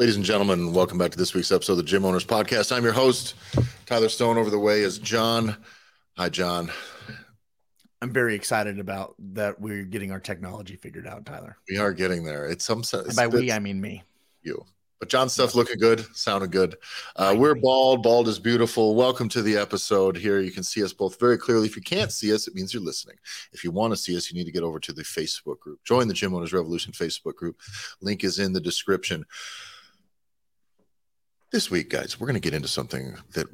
Ladies and gentlemen, welcome back to this week's episode of the Gym Owners Podcast. I'm your host, Tyler Stone. Over the way is John. Hi, John. I'm very excited about that. We're getting our technology figured out, Tyler. We are getting there. It's some sense. And by we, I mean me. You. But John's stuff looking good, sounding good. Uh, we're bald. Bald is beautiful. Welcome to the episode. Here you can see us both very clearly. If you can't see us, it means you're listening. If you want to see us, you need to get over to the Facebook group. Join the Gym Owners Revolution Facebook group. Link is in the description. This week, guys, we're going to get into something that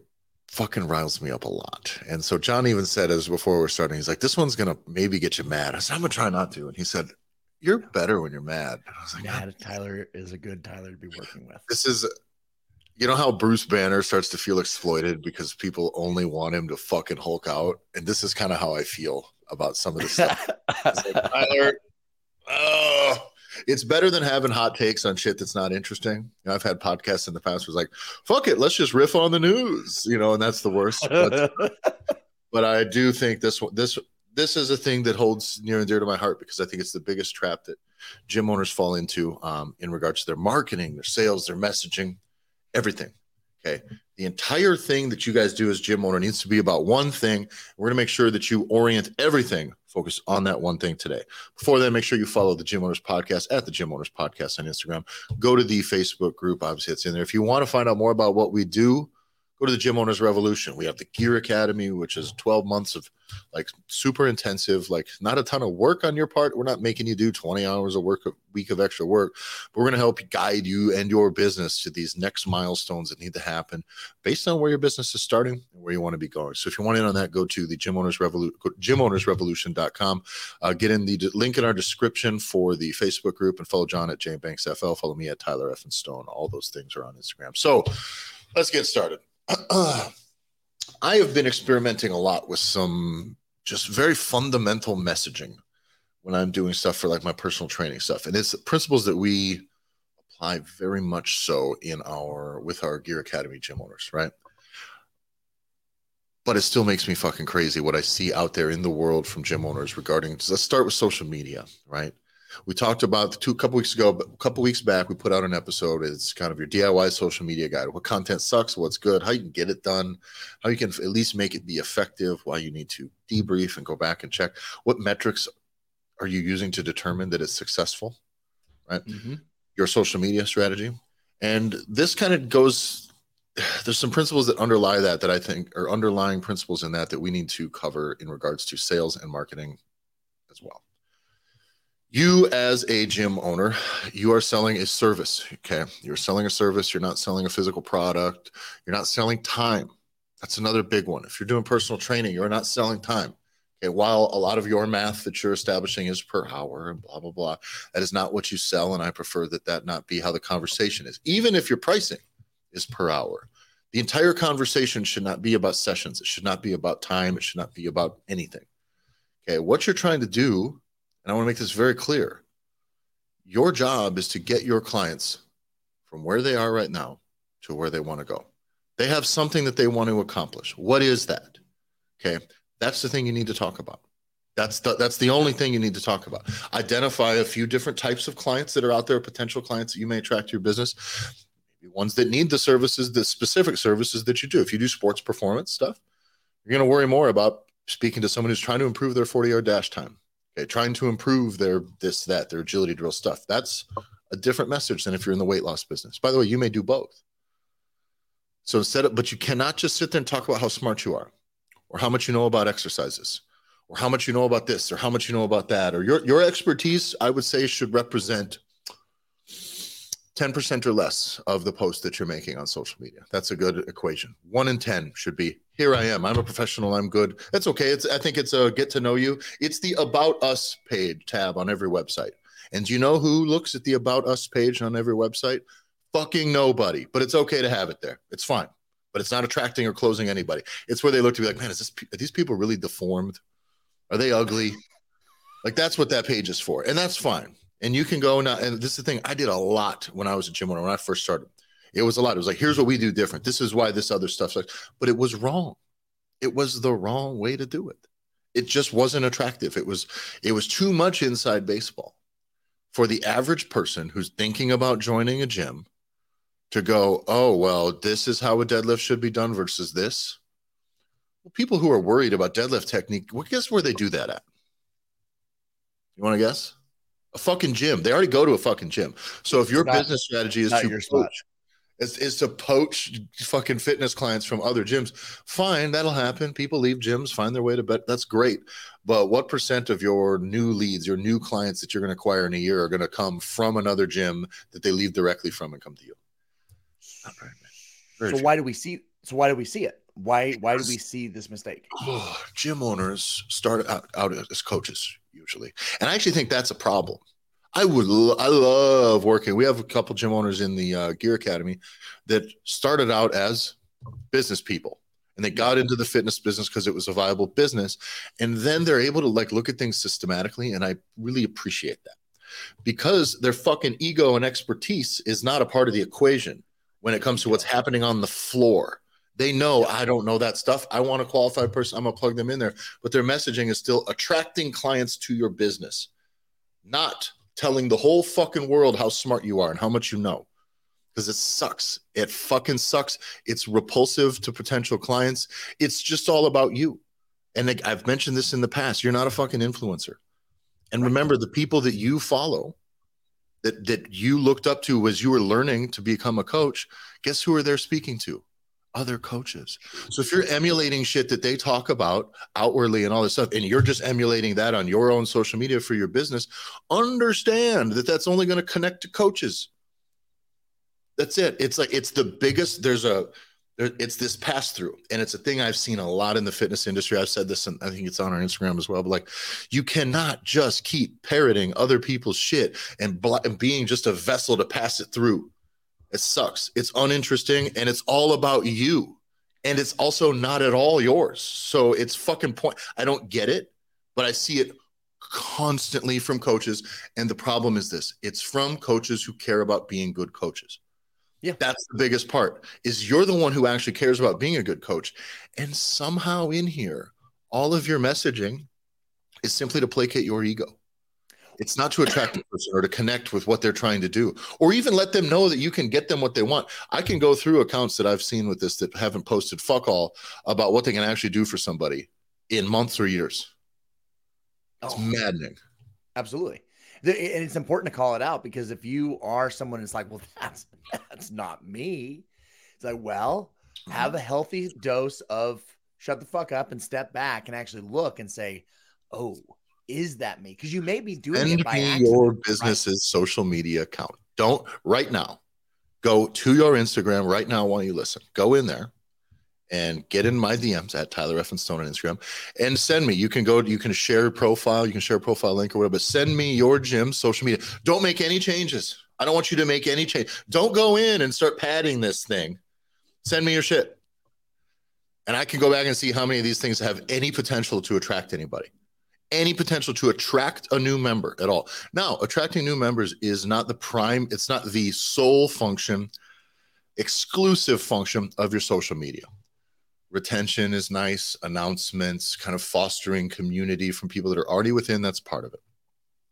fucking riles me up a lot. And so John even said as before we're starting, he's like, this one's going to maybe get you mad. I said, I'm going to try not to. And he said, you're better when you're mad. I was like, mad Tyler is a good Tyler to be working with. This is, you know how Bruce Banner starts to feel exploited because people only want him to fucking Hulk out, and this is kind of how I feel about some of this stuff. like, Tyler, oh, it's better than having hot takes on shit that's not interesting. You know, I've had podcasts in the past was like, fuck it, let's just riff on the news, you know, and that's the worst. But, but I do think this this this is a thing that holds near and dear to my heart because I think it's the biggest trap that gym owners fall into um, in regards to their marketing, their sales, their messaging, everything. Okay. The entire thing that you guys do as gym owner needs to be about one thing. We're going to make sure that you orient everything focus on that one thing today. Before then, make sure you follow the Gym Owners Podcast at the Gym Owners Podcast on Instagram. Go to the Facebook group. Obviously, it's in there. If you want to find out more about what we do, go to the Gym Owners Revolution. We have the Gear Academy, which is 12 months of like super intensive, like not a ton of work on your part. We're not making you do 20 hours of work a week of extra work, but we're going to help guide you and your business to these next milestones that need to happen based on where your business is starting and where you want to be going. So if you want in on that, go to the Gym Owners Revolution, gym gymownersrevolution.com. Uh, get in the link in our description for the Facebook group and follow John at J Banks FL. Follow me at Tyler Effin Stone. All those things are on Instagram. So let's get started. I have been experimenting a lot with some just very fundamental messaging when I'm doing stuff for like my personal training stuff. And it's principles that we apply very much so in our with our Gear Academy gym owners, right? But it still makes me fucking crazy what I see out there in the world from gym owners regarding let's start with social media, right? We talked about two couple weeks ago, a couple weeks back, we put out an episode. It's kind of your DIY social media guide. What content sucks, what's good, how you can get it done, how you can at least make it be effective, why you need to debrief and go back and check what metrics are you using to determine that it's successful, right? Mm-hmm. Your social media strategy. And this kind of goes there's some principles that underlie that that I think are underlying principles in that that we need to cover in regards to sales and marketing as well you as a gym owner you are selling a service okay? You're selling a service you're not selling a physical product you're not selling time. That's another big one. If you're doing personal training you're not selling time okay? While a lot of your math that you're establishing is per hour and blah blah blah that is not what you sell and i prefer that that not be how the conversation is. Even if your pricing is per hour the entire conversation should not be about sessions. It should not be about time. It should not be about anything okay? What you're trying to do and I want to make this very clear. Your job is to get your clients from where they are right now to where they want to go. They have something that they want to accomplish. What is that? Okay. That's the thing you need to talk about. That's the, that's the only thing you need to talk about. Identify a few different types of clients that are out there, potential clients that you may attract to your business. Maybe ones that need the services, the specific services that you do. If you do sports performance stuff, you're going to worry more about speaking to someone who's trying to improve their 40 yard dash time okay, trying to improve their this that their agility drill stuff. That's a different message than if you're in the weight loss business. By the way you may do both. So instead of but you cannot just sit there and talk about how smart you are or how much you know about exercises or how much you know about this or how much you know about that or your your expertise i would say should represent 10% or less of the posts that you're making on social media. That's a good equation. One in 10 should be here I am. I'm a professional. I'm good. That's okay. It's I think it's a get to know you. It's the about us page tab on every website. And do you know who looks at the about us page on every website? Fucking nobody. But it's okay to have it there. It's fine. But it's not attracting or closing anybody. It's where they look to be like, man, is this are these people really deformed? Are they ugly? Like that's what that page is for. And that's fine. And you can go now. And this is the thing I did a lot when I was a gym owner when I first started. It was a lot. It was like, here's what we do different. This is why this other stuff's like, but it was wrong. It was the wrong way to do it. It just wasn't attractive. It was it was too much inside baseball for the average person who's thinking about joining a gym to go, oh, well, this is how a deadlift should be done versus this. Well, people who are worried about deadlift technique, well, guess where they do that at? You want to guess? A fucking gym. They already go to a fucking gym. So if your Not- business strategy is to poach, is, is to poach fucking fitness clients from other gyms, fine, that'll happen. People leave gyms, find their way to bet. That's great. But what percent of your new leads, your new clients that you're going to acquire in a year are going to come from another gym that they leave directly from and come to you? So few. why do we see? So why do we see it? Why why do we see this mistake? gym owners start out, out as coaches usually. And i actually think that's a problem. I would lo- i love working. We have a couple gym owners in the uh, gear academy that started out as business people and they got into the fitness business because it was a viable business. And then they're able to like look at things systematically and i really appreciate that because their fucking ego and expertise is not a part of the equation when it comes to what's happening on the floor they know I don't know that stuff. I want a qualified person. I'm gonna plug them in there. But their messaging is still attracting clients to your business, not telling the whole fucking world how smart you are and how much you know. Because it sucks. It fucking sucks. It's repulsive to potential clients. It's just all about you. And I've mentioned this in the past. You're not a fucking influencer. And remember, the people that you follow, that that you looked up to as you were learning to become a coach, guess who are they speaking to? Other coaches. So if you're emulating shit that they talk about outwardly and all this stuff, and you're just emulating that on your own social media for your business, understand that that's only going to connect to coaches. That's it. It's like it's the biggest. There's a there, it's this pass through, and it's a thing I've seen a lot in the fitness industry. I've said this, and I think it's on our Instagram as well. But like, you cannot just keep parroting other people's shit and, bl- and being just a vessel to pass it through. It sucks. It's uninteresting and it's all about you. And it's also not at all yours. So it's fucking point. I don't get it, but I see it constantly from coaches. And the problem is this it's from coaches who care about being good coaches. Yeah. That's the biggest part is you're the one who actually cares about being a good coach. And somehow in here, all of your messaging is simply to placate your ego. It's not to attract a person or to connect with what they're trying to do, or even let them know that you can get them what they want. I can go through accounts that I've seen with this that haven't posted fuck all about what they can actually do for somebody in months or years. It's Oh. maddening. Absolutely. And it's important to call it out because if you are someone that's like, well, that's that's not me. It's like, well, mm-hmm. have a healthy dose of shut the fuck up and step back and actually look and say, oh, is that me? Because you may be doing Send it by accident. your business's social media account. Don't right now. Go to your Instagram right now while you listen. Go in there and get in my DMs at Tyler Effin Stone on Instagram and send me. You can go, you can share a profile, you can share a profile link or whatever, but send me your gym social media. Don't make any changes. I don't want you to make any change. Don't go in and start padding this thing. Send me your shit. And I can go back and see how many of these things have any potential to attract anybody any potential to attract a new member at all. Now, attracting new members is not the prime, it's not the sole function, exclusive function of your social media. Retention is nice, announcements, kind of fostering community from people that are already within, that's part of it.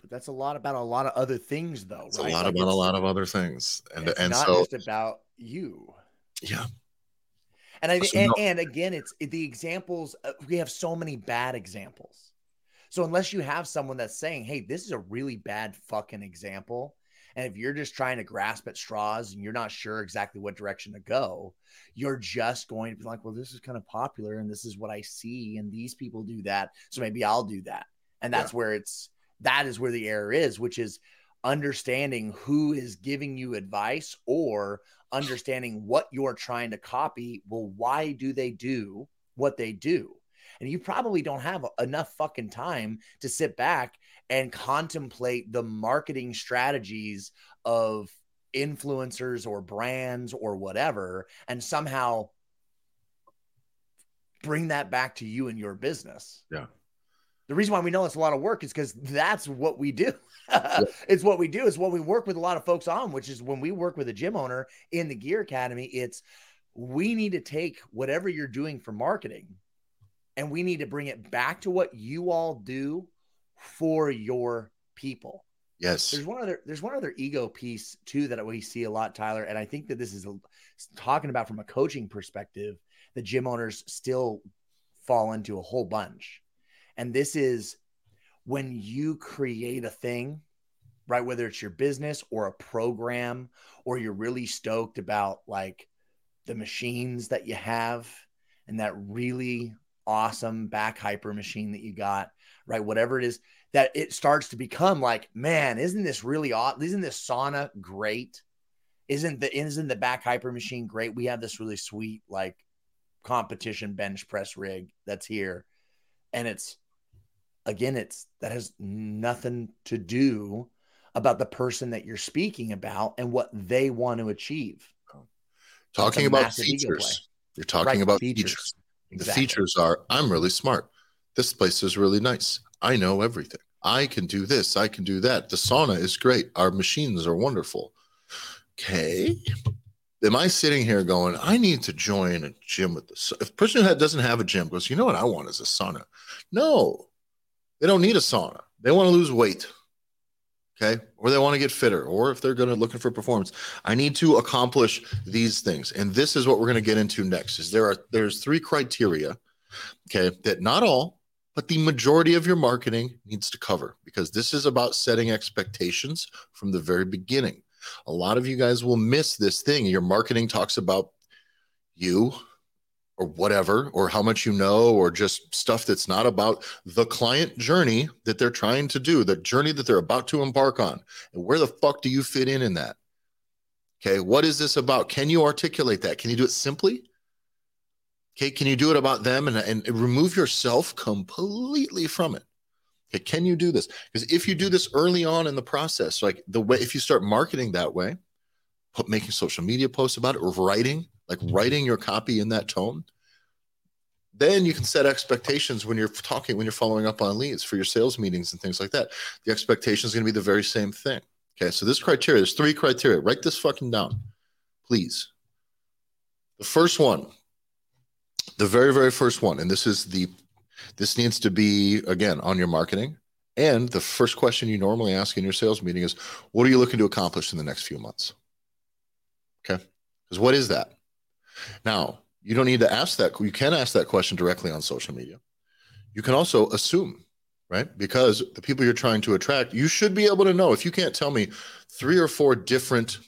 But that's a lot about a lot of other things, though. It's right? a lot Like, about a lot of other things. And and not so just about you. yeah, And I So and, no- and again, it's the examples. uh, We have so many bad examples. So unless you have someone that's saying, "Hey, this is a really bad fucking example," and if you're just trying to grasp at straws and you're not sure exactly what direction to go, you're just going to be like, "Well, this is kind of popular, and this is what I see, and these people do that, so maybe I'll do that." And that's where it's that is where the error is, which is understanding who is giving you advice or understanding what you're trying to copy. Well, why do they do what they do? And you probably don't have enough fucking time to sit back and contemplate the marketing strategies of influencers or brands or whatever, and somehow bring that back to you and your business. Yeah. The reason why we know it's a lot of work is because that's what we do. It's what we do. It's what we work with a lot of folks on, which is when we work with a gym owner in the Gear Academy, it's we need to take whatever you're doing for marketing and we need to bring it back to what you all do for your people. Yes. There's one other there's one other ego piece too that we see a lot, Tyler, and I think that this is a, talking about from a coaching perspective. The gym owners still fall into a whole bunch, and this is when you create a thing, right? Whether it's your business or a program, or you're really stoked about like the machines that you have and that really awesome back hyper machine that you got, right? Whatever it is, that it starts to become like, man, isn't this really awesome? Isn't this sauna great? Isn't the isn't the back hyper machine great? We have this really sweet like competition bench press rig that's here. And it's again, it's that has nothing to do about the person that you're speaking about and what they want to achieve. Talking about features. You're talking right, about features. features. Exactly. The features are I'm really smart. This place is really nice. I know everything. I can do this. I can do that. The sauna is great. Our machines are wonderful. Okay. Am I sitting here going, I need to join a gym with this? If a person who doesn't have a gym goes, you know what I want is a sauna. No, they don't need a sauna. They want to lose weight. Okay. Or they want to get fitter, or if they're going to looking for performance, I need to accomplish these things. And this is what we're going to get into next is there are there's three criteria, okay, that not all, but the majority of your marketing needs to cover because this is about setting expectations from the very beginning. A lot of you guys will miss this thing. Your marketing talks about you, or whatever, or how much you know, or just stuff that's not about the client journey that they're trying to do, the journey that they're about to embark on. And where the fuck do you fit in in that? Okay, what is this about? Can you articulate that? Can you do it simply? Okay, can you do it about them and, and remove yourself completely from it? Okay, can you do this? Because if you do this early on in the process, like the way, if you start marketing that way, making social media posts about it, or writing, like writing your copy in that tone, then you can set expectations when you're talking, when you're following up on leads for your sales meetings and things like that. The expectation is going to be the very same thing. Okay, so this criteria, there's three criteria. Write this fucking down, please. The first one, the very, very first one, and this is the, this needs to be again on your marketing. And the first question you normally ask in your sales meeting is, what are you looking to accomplish in the next few months? Okay, because what is that? Now, you don't need to ask that. You can ask that question directly on social media. You can also assume, right? Because the people you're trying to attract, you should be able to know. If you can't tell me three or four different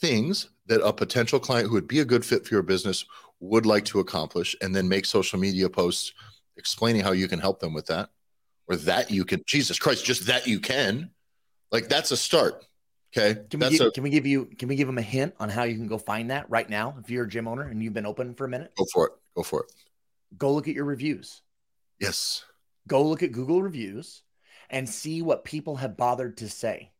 things that a potential client who would be a good fit for your business would like to accomplish, and then make social media posts explaining how you can help them with that, or that you can, Jesus Christ, just that you can, like that's a start. Okay. Can we, give, a, can we give you can we give them a hint on how you can go find that right now if you're a gym owner and you've been open for a minute? Go for it. Go for it. Go look at your reviews. Yes. Go look at Google reviews and see what people have bothered to say.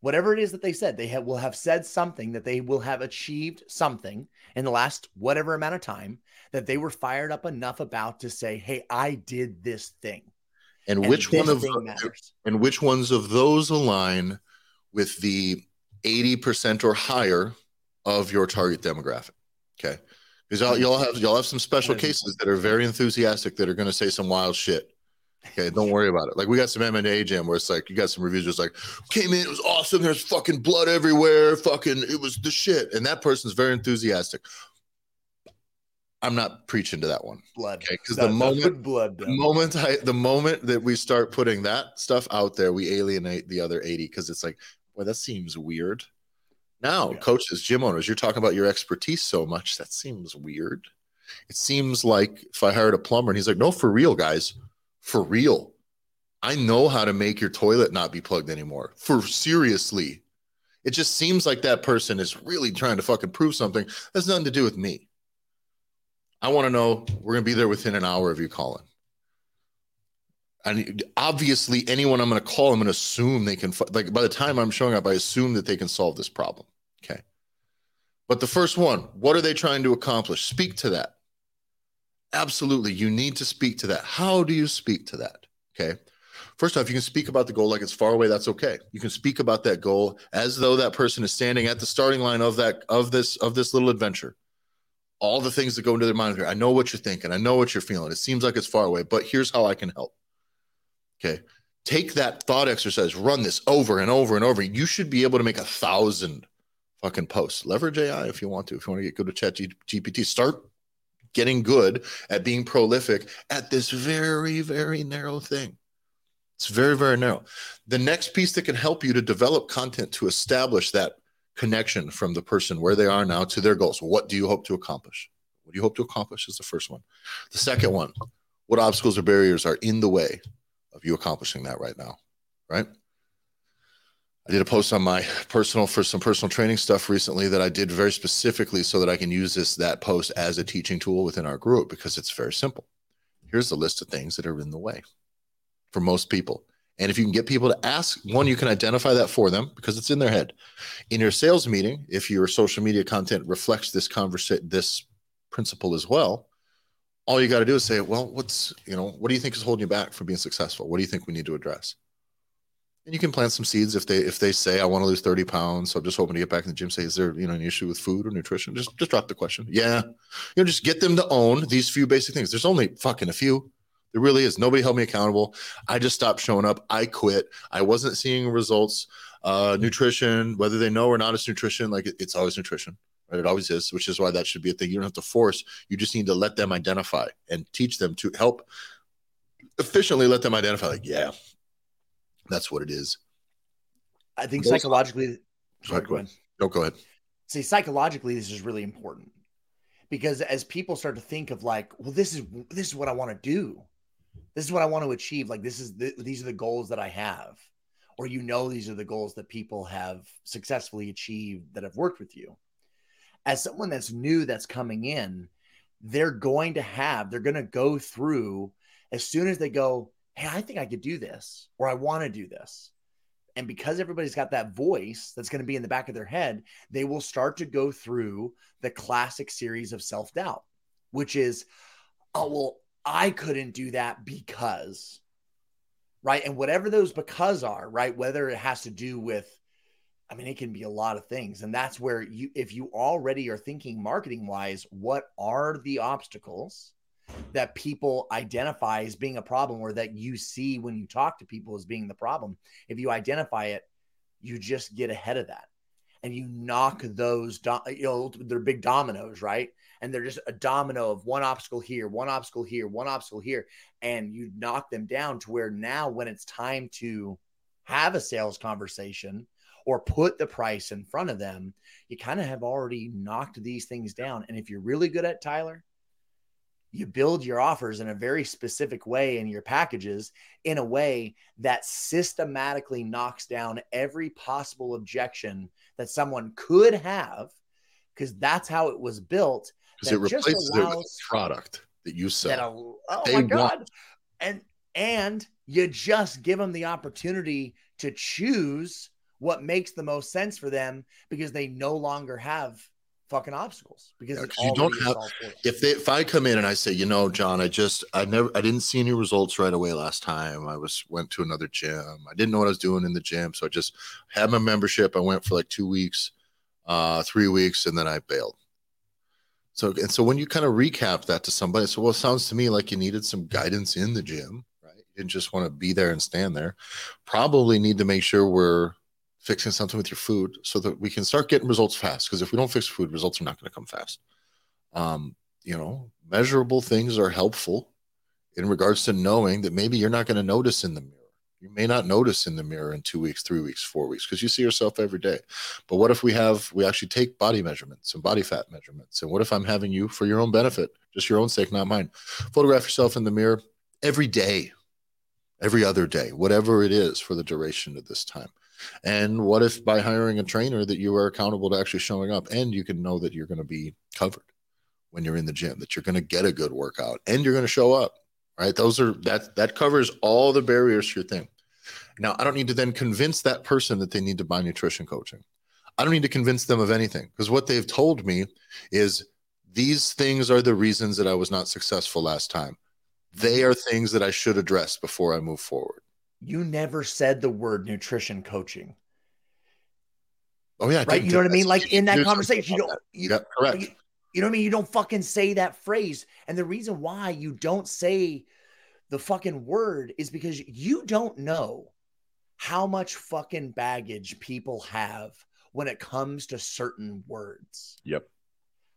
Whatever it is that they said, they have, will have said something that they will have achieved something in the last whatever amount of time that they were fired up enough about to say, "Hey, I did this thing." And, and which one of and which ones of those align with the 80% or higher of your target demographic. Okay. Because y'all, y'all have y'all have some special cases that are very enthusiastic that are going to say some wild shit. Okay, don't worry about it. Like we got some MMA gym where it's like you got some reviews just like came in, it was awesome. There's fucking blood everywhere. Fucking it was the shit. And that person's very enthusiastic. I'm not preaching to that one. Blood. Okay. Because the moment blood the moment I the moment that we start putting that stuff out there, we alienate the other 80 because it's like Boy, that seems weird. Now, yeah. coaches, gym owners, you're talking about your expertise so much. That seems weird. It seems like if I hired a plumber and he's like, no, for real, guys, for real. I know how to make your toilet not be plugged anymore. For seriously. It just seems like that person is really trying to fucking prove something. That's nothing to do with me. I want to know we're going to be there within an hour of you calling and obviously anyone i'm going to call i'm going to assume they can like by the time i'm showing up i assume that they can solve this problem okay? But the first one what are they trying to accomplish? Speak to that. Absolutely you need to speak to that. How do you speak to that okay? First off you can speak about the goal like it's far away that's okay. You can speak about that goal as though that person is standing at the starting line of that of this of this little adventure. All the things that go into their mind here i know what you're thinking. I know what you're feeling. It seems like it's far away but here's how i can help Okay. take that thought exercise, run this over and over and over. You should be able to make a thousand fucking posts. Leverage AI if you want to. If you want to get good at Chat GPT, start getting good at being prolific at this very, very narrow thing. It's very, very narrow. The next piece that can help you to develop content to establish that connection from the person where they are now to their goals. What do you hope to accomplish? What do you hope to accomplish is the first one. The second one, what obstacles or barriers are in the way of you accomplishing that right now? Right? I did a post on my personal for some personal training stuff recently that I did very specifically so that I can use this that post as a teaching tool within our group because it's very simple. Here's the list of things that are in the way for most people. And if you can get people to ask, one, you can identify that for them because it's in their head. In your sales meeting, if your social media content reflects this conversation, this principle as well, all you got to do is say, well, what's, you know, what do you think is holding you back from being successful? What do you think we need to address? and you can plant some seeds if they if they say I want to lose 30 pounds. So I'm just hoping to get back in the gym. Say, is there you know an issue with food or nutrition? Just just drop the question. Yeah. You know, just get them to own these few basic things. There's only fucking a few. There really is. Nobody held me accountable. I just stopped showing up. I quit. I wasn't seeing results. Uh, nutrition, whether they know or not, it's nutrition. Like it, it's always nutrition, right? It always is, which is why that should be a thing. You don't have to force. You just need to let them identify and teach them to help efficiently let them identify. Like, yeah, that's what it is. I think psychologically. Sorry, go ahead. No, go ahead. See, psychologically, this is really important because as people start to think of like, well, this is this is what I want to do, this is what I want to achieve. Like, this is the, these are the goals that I have, or you know, these are the goals that people have successfully achieved that have worked with you. As someone that's new that's coming in, they're going to have they're going to go through as soon as they go hey, I think I could do this, or I want to do this. And because everybody's got that voice that's going to be in the back of their head, they will start to go through the classic series of self doubt, which is, oh, well, I couldn't do that because, right? And whatever those because are, right? Whether it has to do with, I mean, it can be a lot of things. And that's where you, if you already are thinking marketing wise, what are the obstacles? that people identify as being a problem or that you see when you talk to people as being the problem. If you identify it, you just get ahead of that and you knock those, do- you know, they're big dominoes, right? And they're just a domino of one obstacle here, one obstacle here, one obstacle here. And you knock them down to where now, when it's time to have a sales conversation or put the price in front of them, you kind of have already knocked these things down. And if you're really good at Tyler, you build your offers in a very specific way in your packages in a way that systematically knocks down every possible objection that someone could have because that's how it was built because it replaces it with a product that you sell that, oh they my god want. and and you just give them the opportunity to choose what makes the most sense for them because they no longer have fucking obstacles because yeah, you don't have if they if I come in and I say, you know, John, I just I never I didn't see any results right away last time. I was went to another gym. I didn't know what I was doing in the gym. So I just had my membership. I went for like two weeks, uh, three weeks, and then I bailed. So and so when you kind of recap that to somebody, so well, it sounds to me like you needed some guidance in the gym, right? You didn't just want to be there and stand there. Probably need to make sure we're fixing something with your food so that we can start getting results fast. Because if we don't fix food, results are not going to come fast. Um, you know, measurable things are helpful in regards to knowing that maybe you're not going to notice in the mirror. You may not notice in the mirror in two weeks, three weeks, four weeks, because you see yourself every day. But what if we have, we actually take body measurements and body fat measurements? And what if I'm having you for your own benefit, just your own sake, not mine? Photograph yourself in the mirror every day, every other day, whatever it is for the duration of this time. And what if by hiring a trainer that you are accountable to actually showing up and you can know that you're going to be covered when you're in the gym, that you're going to get a good workout and you're going to show up, right? Those are that that covers all the barriers to your thing. Now, I don't need to then convince that person that they need to buy nutrition coaching. I don't need to convince them of anything because what they've told me is these things are the reasons that I was not successful last time. They are things that I should address before I move forward you never said the word nutrition coaching. Oh yeah, right. You know what I mean? Like in that conversation, you don't. You, yeah, correct. You, you know what I mean? You don't fucking say that phrase, and the reason why you don't say the fucking word is because you don't know how much fucking baggage people have when it comes to certain words. Yep.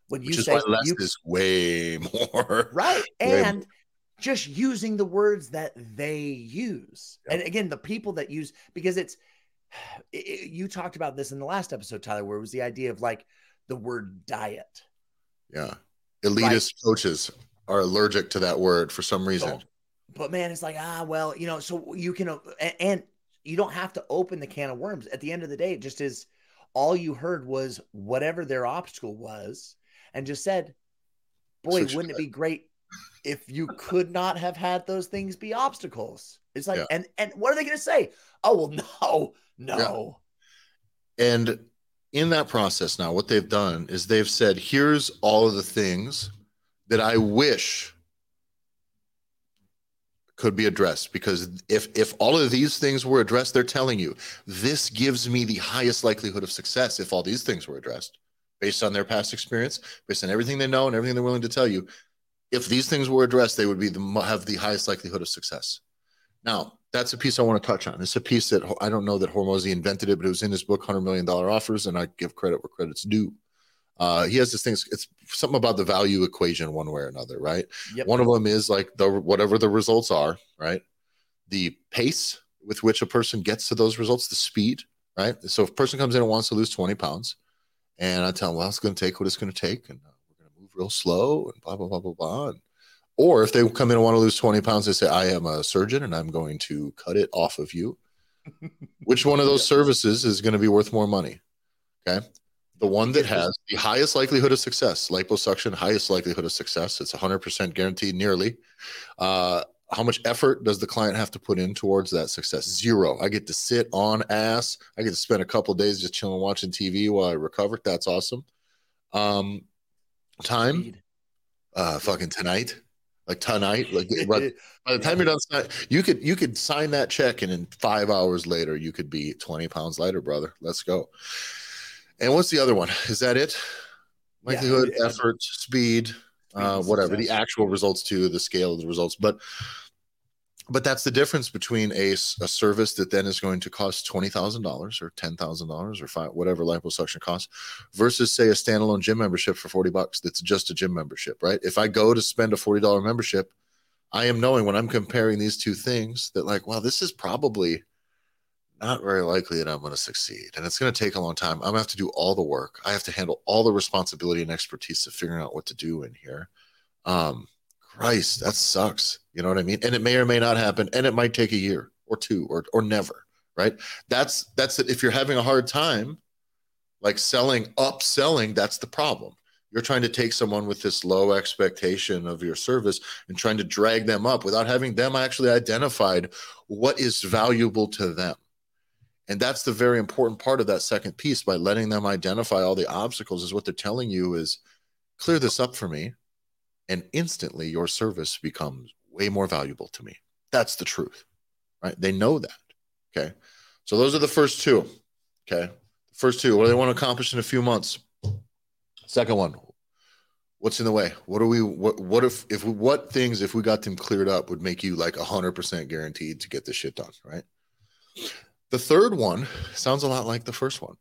When you Which is say less you, is way more. right, way and just using the words that they use, Yep. and again, the people that use because it's it- you talked about this in the last episode, Tyler, where it was the idea of like the word diet. Yeah. Elitist coaches are allergic to that word for some reason. But man, it's like ah, well, you know, so you can and you don't have to open the can of worms. At the end of the day, it just is all you heard was whatever their obstacle was, and just said, "Boy, wouldn't it be great if you could not have had those things be obstacles?" It's like, Yeah. and and what are they going to say? Oh well, no, no. And in that process now, what they've done is they've said, here's all of the things that I wish could be addressed because if if all of these things were addressed they're telling you this gives me the highest likelihood of success if all these things were addressed based on their past experience based on everything they know and everything they're willing to tell you if these things were addressed they would be the have the highest likelihood of success now that's a piece i want to touch on it's a piece that i don't know that Hormozi invented it but it was in his book 100 million dollar offers and i give credit where credit's due uh, he has this thing it's something about the value equation one way or another right Yep. one of them is like the whatever the results are, right? The pace with which a person gets to those results, the speed, right? So if a person comes in and wants to lose 20 pounds, and I tell them, well, it's going to take what it's going to take, and uh, we're going to move real slow, and blah blah blah blah blah. And, or if they come in and want to lose 20 pounds, they say, I am a surgeon and I'm going to cut it off of you. Which one of those services is going to be worth more money? Okay. The one that has the highest likelihood of success, liposuction, highest likelihood of success. It's 100% guaranteed, nearly. Uh, how much effort does the client have to put in towards that success? Zero. I get to sit on ass. I get to spend a couple days just chilling, watching TV while I recover. That's awesome. Um, time, Speed. uh, fucking tonight, like tonight, like by, by the time you're done, sign- you could you could sign that check, and in five hours later, you could be 20 pounds lighter, brother. Let's go. And what's the other one? Is that it? Likelihood, Yeah. effort, speed, uh, whatever. The actual results to the scale of the results, but but that's the difference between a, a service that then is going to cost twenty thousand dollars or ten thousand dollars or five, whatever liposuction costs, versus say a standalone gym membership for forty bucks. That's just a gym membership, right? If I go to spend a forty dollar membership, I am knowing when I'm comparing these two things that like, well, this is probably not very likely that I'm going to succeed, and it's going to take a long time. I'm going to have to do all the work. I have to handle all the responsibility and expertise of figuring out what to do in here. Um, Christ, that sucks. You know what I mean? And it may or may not happen, and it might take a year or two or or never. Right? That's that's it. If you're having a hard time, like selling, upselling, that's the problem. You're trying to take someone with this low expectation of your service and trying to drag them up without having them actually identified what is valuable to them. And that's the very important part of that second piece by letting them identify all the obstacles is what they're telling you is clear this up for me and instantly your service becomes way more valuable to me. That's the truth. Right? They know that. Okay? So those are the first two. Okay? First two, what do they want to accomplish in a few months? Second one, what's in the way? What are we what what if if what things if we got them cleared up would make you like 100% guaranteed to get this shit done, right? The third one sounds a lot like the first one,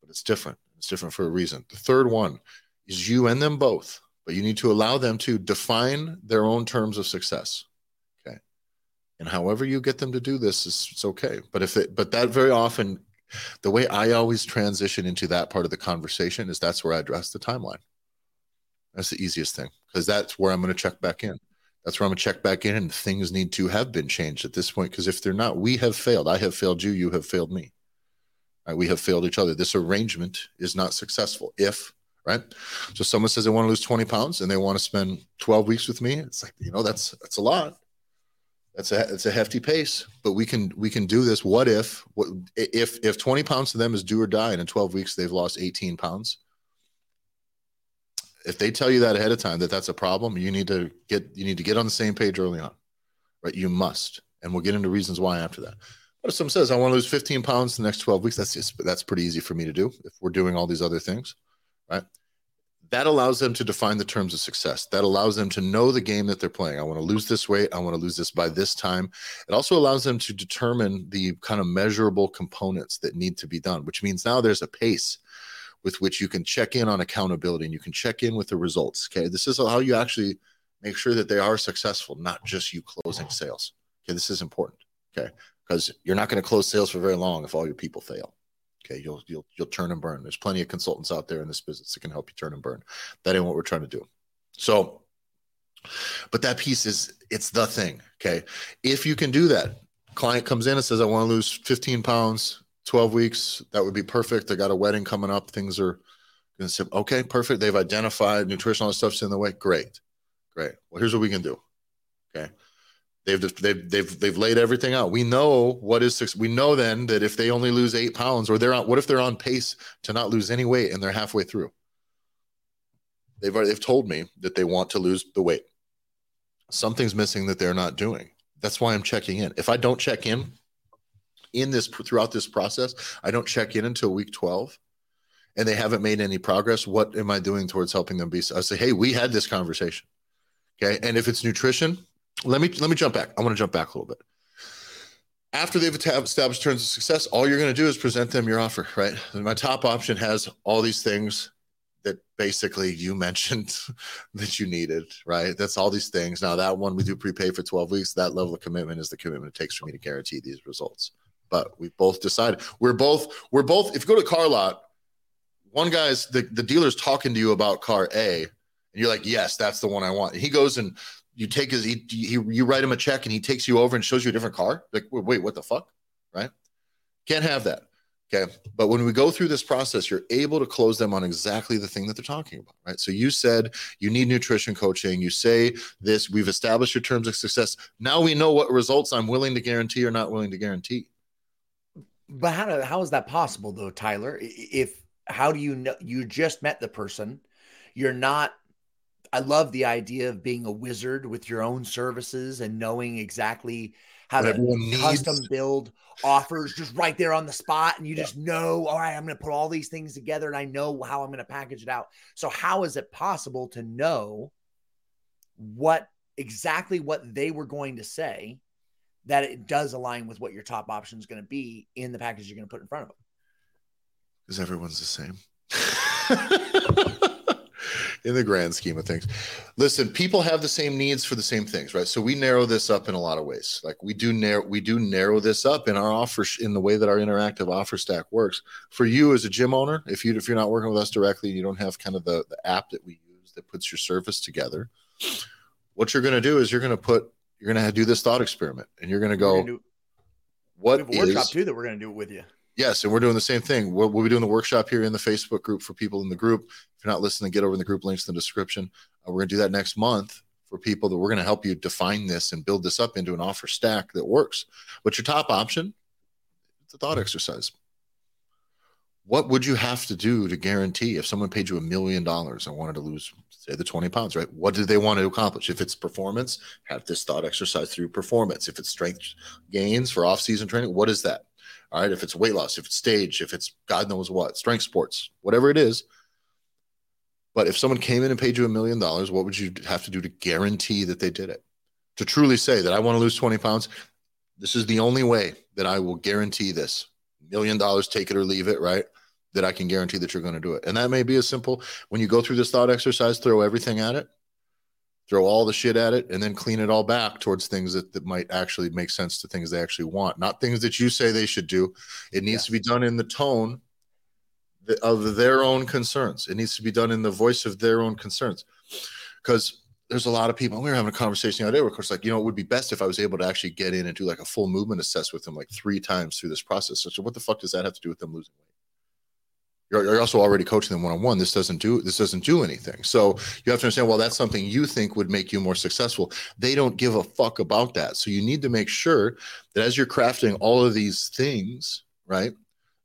but it's different. It's different for a reason. The third one is you and them both, but you need to allow them to define their own terms of success. Okay. And however you get them to do this is it's okay. But if it but that very often the way I always transition into that part of the conversation is that's where I address the timeline. That's the easiest thing because that's where I'm going to check back in. That's where I'm going to check back in, and things need to have been changed at this point. Because if they're not, we have failed. I have failed you. You have failed me. Right? We have failed each other. This arrangement is not successful. If right, so someone says they want to lose 20 pounds and they want to spend 12 weeks with me. It's like you know that's that's a lot. That's a it's a hefty pace, but we can we can do this. What if what if if 20 pounds to them is do or die, and in 12 weeks they've lost 18 pounds? If they tell you that ahead of time that that's a problem, you need to get you need to get on the same page early on, right? You must, and we'll get into reasons why after that. But if someone says I want to lose 15 pounds in the next 12 weeks, that's just that's pretty easy for me to do if we're doing all these other things, right? that allows them to define the terms of success. That allows them to know the game that they're playing. I want to lose this weight. I want to lose this by this time. It also allows them to determine the kind of measurable components that need to be done, which means now there's a pace with which you can check in on accountability and you can check in with the results. Okay. This is how you actually make sure that they are successful, not just you closing sales. Okay. This is important. Okay. Because you're not going to close sales for very long if all your people fail. Okay, you'll you'll you'll turn and burn. There's plenty of consultants out there in this business that can help you turn and burn. That ain't what we're trying to do. So, but that piece is it's the thing. Okay, if you can do that, client comes in and says, "I want to lose 15 pounds, 12 weeks." That would be perfect. I got a wedding coming up. Things are going to say, "Okay, perfect." They've identified nutritional stuff's in the way. Great, great. Well, here's what we can do. Okay They've, they've they've they've laid everything out. We know what is we know then that if they only lose eight pounds, or they're on what if they're on pace to not lose any weight and they're halfway through? They've already, they've told me that they want to lose the weight. Something's missing that they're not doing. That's why I'm checking in. If I don't check in in this throughout this process, I don't check in until week 12 and they haven't made any progress. What am I doing towards helping them be? I say, hey, we had this conversation. Okay. And if it's nutrition, let me let me jump back. I want to jump back a little bit. After they've established terms of success, all you're going to do is present them your offer, right? And my top option has all these things that basically you mentioned that you needed, right? That's all these things. Now that one we do prepay for 12 weeks. That level of commitment is the commitment it takes for me to guarantee these results. But we both decided we're both we're both. If you go to car lot, one guy's the the dealer's talking to you about car A, and you're like, yes, that's the one I want. he goes and you take his he, he, you write him a check and he takes you over and shows you a different car? Like wait what the fuck? Right? Can't have that. Okay. But when we go through this process you're able to close them on exactly the thing that they're talking about right? So you said you need nutrition coaching. You say this we've established your terms of success. Now we know what results i'm willing to guarantee or not willing to guarantee. But how, how is that possible though tyler? If how do you know you just met the person. You're not I love the idea of being a wizard with your own services and knowing exactly how what to custom build offers just right there on the spot. And you yeah. just know, all right, I'm going to put all these things together and I know how I'm going to package it out. So, how is it possible to know what exactly what they were going to say that it does align with what your top option is going to be in the package you're going to put in front of them? Because everyone's the same. in the grand scheme of things. Listen, people have the same needs for the same things, right? So we narrow this up in a lot of ways. Like we do narrow we do narrow this up in our offer in the way that our interactive offer stack works. For you as a gym owner, if you if you're not working with us directly, and you don't have kind of the, the app that we use that puts your service together. What you're going to do is you're going to put you're going to do this thought experiment, and you're going to go. Do, what we have a workshop too that we're going to do it with you. Yes, and we're doing the same thing. We'll, we'll, be doing the workshop here in the Facebook group for people in the group. If you're not listening, get over in the group links in the description. Uh, we're going to do that next month for people that we're going to help you define this and build this up into an offer stack that works. But your top option, it's a thought exercise. What would you have to do to guarantee if someone paid you a million dollars and wanted to lose, say, the 20 pounds, right? What do they want to accomplish? If it's performance, have this thought exercise through performance. If it's strength gains for off season training, what is that? All right. If it's weight loss, if it's stage, if it's God knows what, strength sports, whatever it is. But if someone came in and paid you a million dollars, what would you have to do to guarantee that they did it? To truly say that I want to lose 20 pounds, this is the only way that I will guarantee this. Million dollars, take it or leave it, right? That I can guarantee that you're going to do it. And that may be as simple when you go through this thought exercise, throw everything at it throw all the shit at it and then clean it all back towards things that, that might actually make sense to things they actually want not things that you say they should do it needs yes. to be done in the tone of their own concerns it needs to be done in the voice of their own concerns because there's a lot of people we were having a conversation the other day where of course like you know it would be best if i was able to actually get in and do like a full movement assess with them like three times through this process so what the fuck does that have to do with them losing weight you're, you're also already coaching them one on one. This doesn't do this doesn't do anything. So you have to understand. Well, that's something you think would make you more successful. They don't give a fuck about that. So you need to make sure that as you're crafting all of these things, right,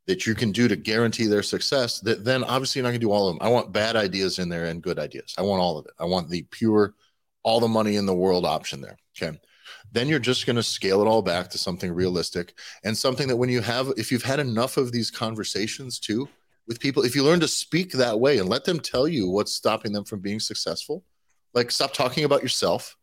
that you can do to guarantee their success. That then obviously you're not gonna do all of them. I want bad ideas in there and good ideas. I want all of it. I want the pure, all the money in the world option there. Okay then you're just going to scale it all back to something realistic and something that when you have if you've had enough of these conversations too with people, if you learn to speak that way and let them tell you what's stopping them from being successful, like stop talking about yourself.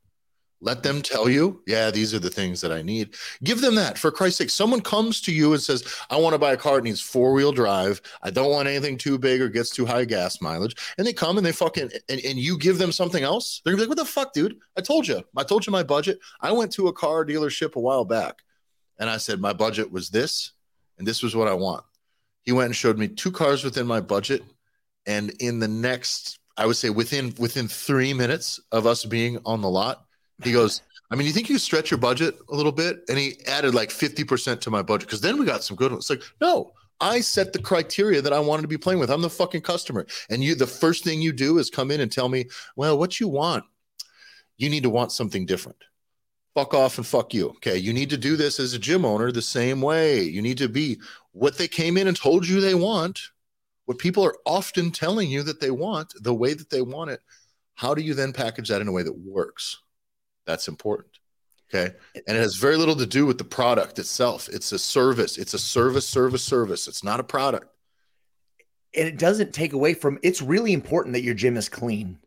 Let them tell you, yeah, these are the things that I need. Give them that for Christ's sake. Someone comes to you and says, I want to buy a car that needs four wheel drive. I don't want anything too big or gets too high gas mileage. And they come and they fucking, and, and you give them something else. They're gonna be like, what the fuck, dude? I told you. I told you my budget. I went to a car dealership a while back and I said, my budget was this and this was what I want. He went and showed me two cars within my budget. And in the next, I would say within within three minutes of us being on the lot, he goes, I mean, you think you stretch your budget a little bit? And he added like 50% to my budget because then we got some good ones. It's like, no, I set the criteria that I wanted to be playing with. I'm the fucking customer. And you, the first thing you do is come in and tell me, well, what you want, you need to want something different. Fuck off and fuck you. Okay. You need to do this as a gym owner the same way. You need to be what they came in and told you they want, what people are often telling you that they want, the way that they want it. How do you then package that in a way that works? That's important. Okay. And it has very little to do with the product itself. It's a service. It's a service, service, service. It's not a product. And it doesn't take away from it's really important that your gym is clean.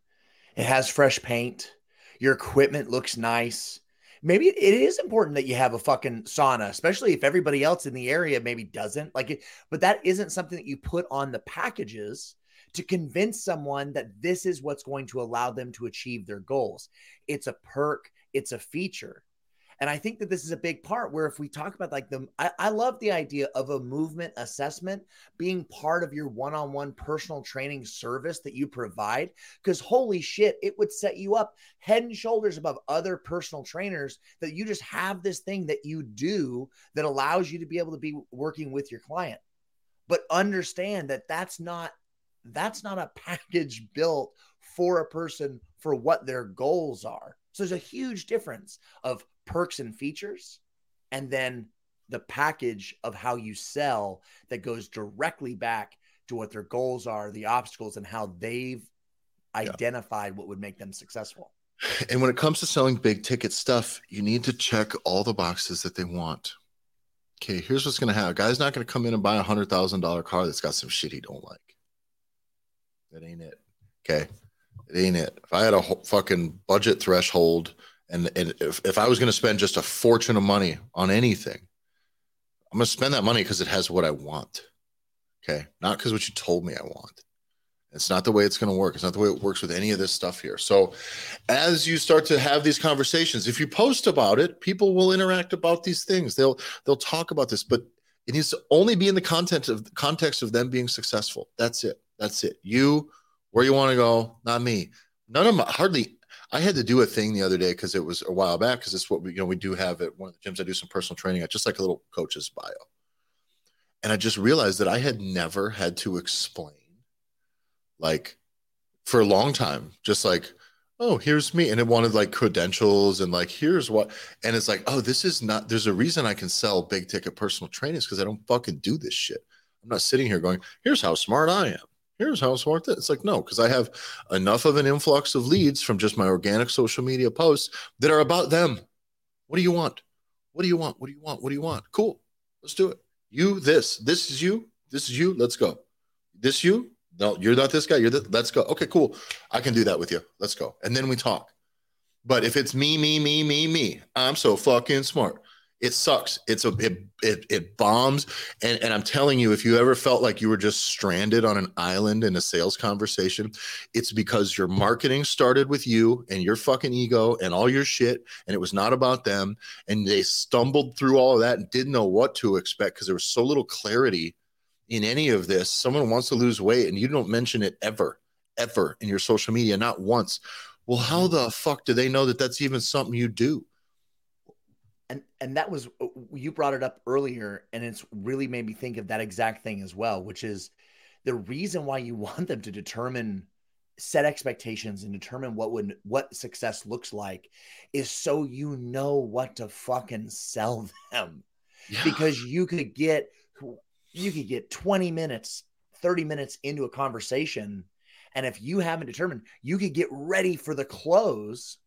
It has fresh paint. Your equipment looks nice. Maybe it is important that you have a fucking sauna, especially if everybody else in the area maybe doesn't like it. But that isn't something that you put on the packages to convince someone that this is what's going to allow them to achieve their goals. It's a perk, it's a feature. And I think that this is a big part where if we talk about like the, I, I love the idea of a movement assessment being part of your one on one personal training service that you provide. Because holy shit, it would set you up head and shoulders above other personal trainers that you just have this thing that you do that allows you to be able to be working with your client. But understand that that's not that's not a package built for a person for what their goals are. So there's a huge difference of perks and features, and then the package of how you sell that goes directly back to what their goals are, the obstacles, and how they've identified yeah. what would make them successful. And when it comes to selling big ticket stuff, you need to check all the boxes that they want. Okay, here's what's going to happen. A guy's not going to come in and buy a hundred thousand dollar car that's got some shit he don't like. That ain't it. Okay, it ain't it. If I had a fucking budget threshold and, and if, if I was going to spend just a fortune of money on anything, I'm going to spend that money because it has what I want. Okay. Not because what you told me I want. It's not the way it's going to work. It's not the way it works with any of this stuff here. So, as you start to have these conversations, if you post about it, people will interact about these things. They'll they'll talk about this, but it needs to only be in the content of the context of them being successful. That's it. That's it. You, where you want to go, not me. None of my hardly I had to do a thing the other day because it was a while back because it's what we you know we do have at one of the gyms. I do some personal training. I just like a little coach's bio, and I just realized that I had never had to explain, like, for a long time, just like, oh, here's me, and it wanted like credentials and like here's what, and it's like, oh, this is not. There's a reason I can sell big ticket personal trainings because I don't fucking do this shit. I'm not sitting here going, here's how smart I am here's how it's it. It's like, no, because I have enough of an influx of leads from just my organic social media posts that are about them. What do you want? What do you want? What do you want? What do you want? Cool. Let's do it. You, this, this is you. This is you. Let's go. This you? No, you're not this guy. You're the, let's go. Okay, cool. I can do that with you. Let's go. And then we talk. But if it's me, me, me, me, me, I'm so fucking smart. It sucks. It's a it it, it bombs. And, and I'm telling you, if you ever felt like you were just stranded on an island in a sales conversation, it's because your marketing started with you and your fucking ego and all your shit, and it was not about them. And they stumbled through all of that and didn't know what to expect because there was so little clarity in any of this. Someone wants to lose weight and you don't mention it ever, ever in your social media, not once. Well, how the fuck do they know that that's even something you do? And that was uh, you brought it up earlier and it's really made me think of that exact thing as well which is the reason why you want them to determine set expectations and determine what would what success looks like is so you know what to fucking sell them yeah. because you could get you could get 20 minutes 30 minutes into a conversation and if you haven't determined you could get ready for the close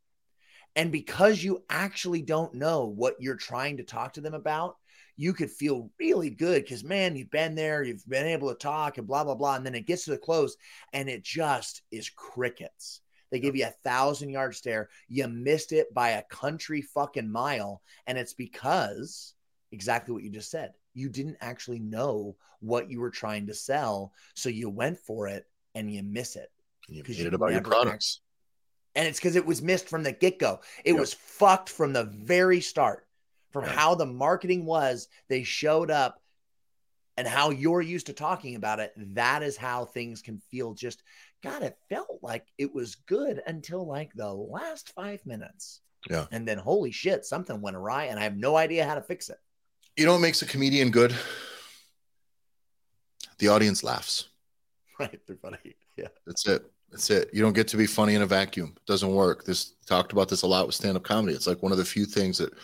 and because you actually don't know what you're trying to talk to them about, you could feel really good because man, you've been there, you've been able to talk and blah blah blah, and then it gets to the close and it just is crickets. They give you a thousand yard stare. You missed it by a country fucking mile, and it's because exactly what you just said. You didn't actually know what you were trying to sell, so you went for it and you miss it. You made it about your products. And it's because it was missed from the get go. It yep. was fucked from the very start from how the marketing was. They showed up and how you're used to talking about it. That is how things can feel just, God, it felt like it was good until like the last five minutes. Yeah. And then holy shit, something went awry and I have no idea how to fix it. You know what makes a comedian good? The audience laughs. Right. They're funny. Yeah. That's it. That's it. You don't get to be funny in a vacuum. It doesn't work. This talked about this a lot with stand-up comedy. It's like one of the few things that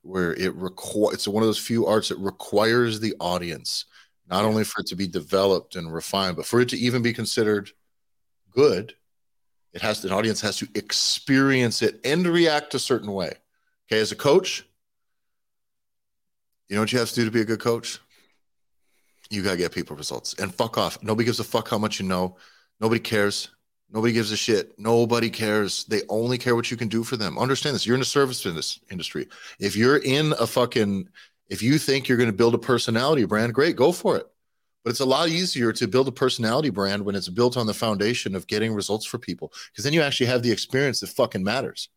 where it requires it's one of those few arts that requires the audience not only for it to be developed and refined but for it to even be considered good it has to, an audience has to experience it and react a certain way okay as a coach you know what you have to do to be a good coach you got to get people results and fuck off nobody gives a fuck how much you know nobody cares Nobody gives a shit. Nobody cares. They only care what you can do for them. Understand this. You're in the service business industry. If you're in a fucking, if you think you're going to build a personality brand, great, go for it. But it's a lot easier to build a personality brand when it's built on the foundation of getting results for people, because then you actually have the experience that fucking matters.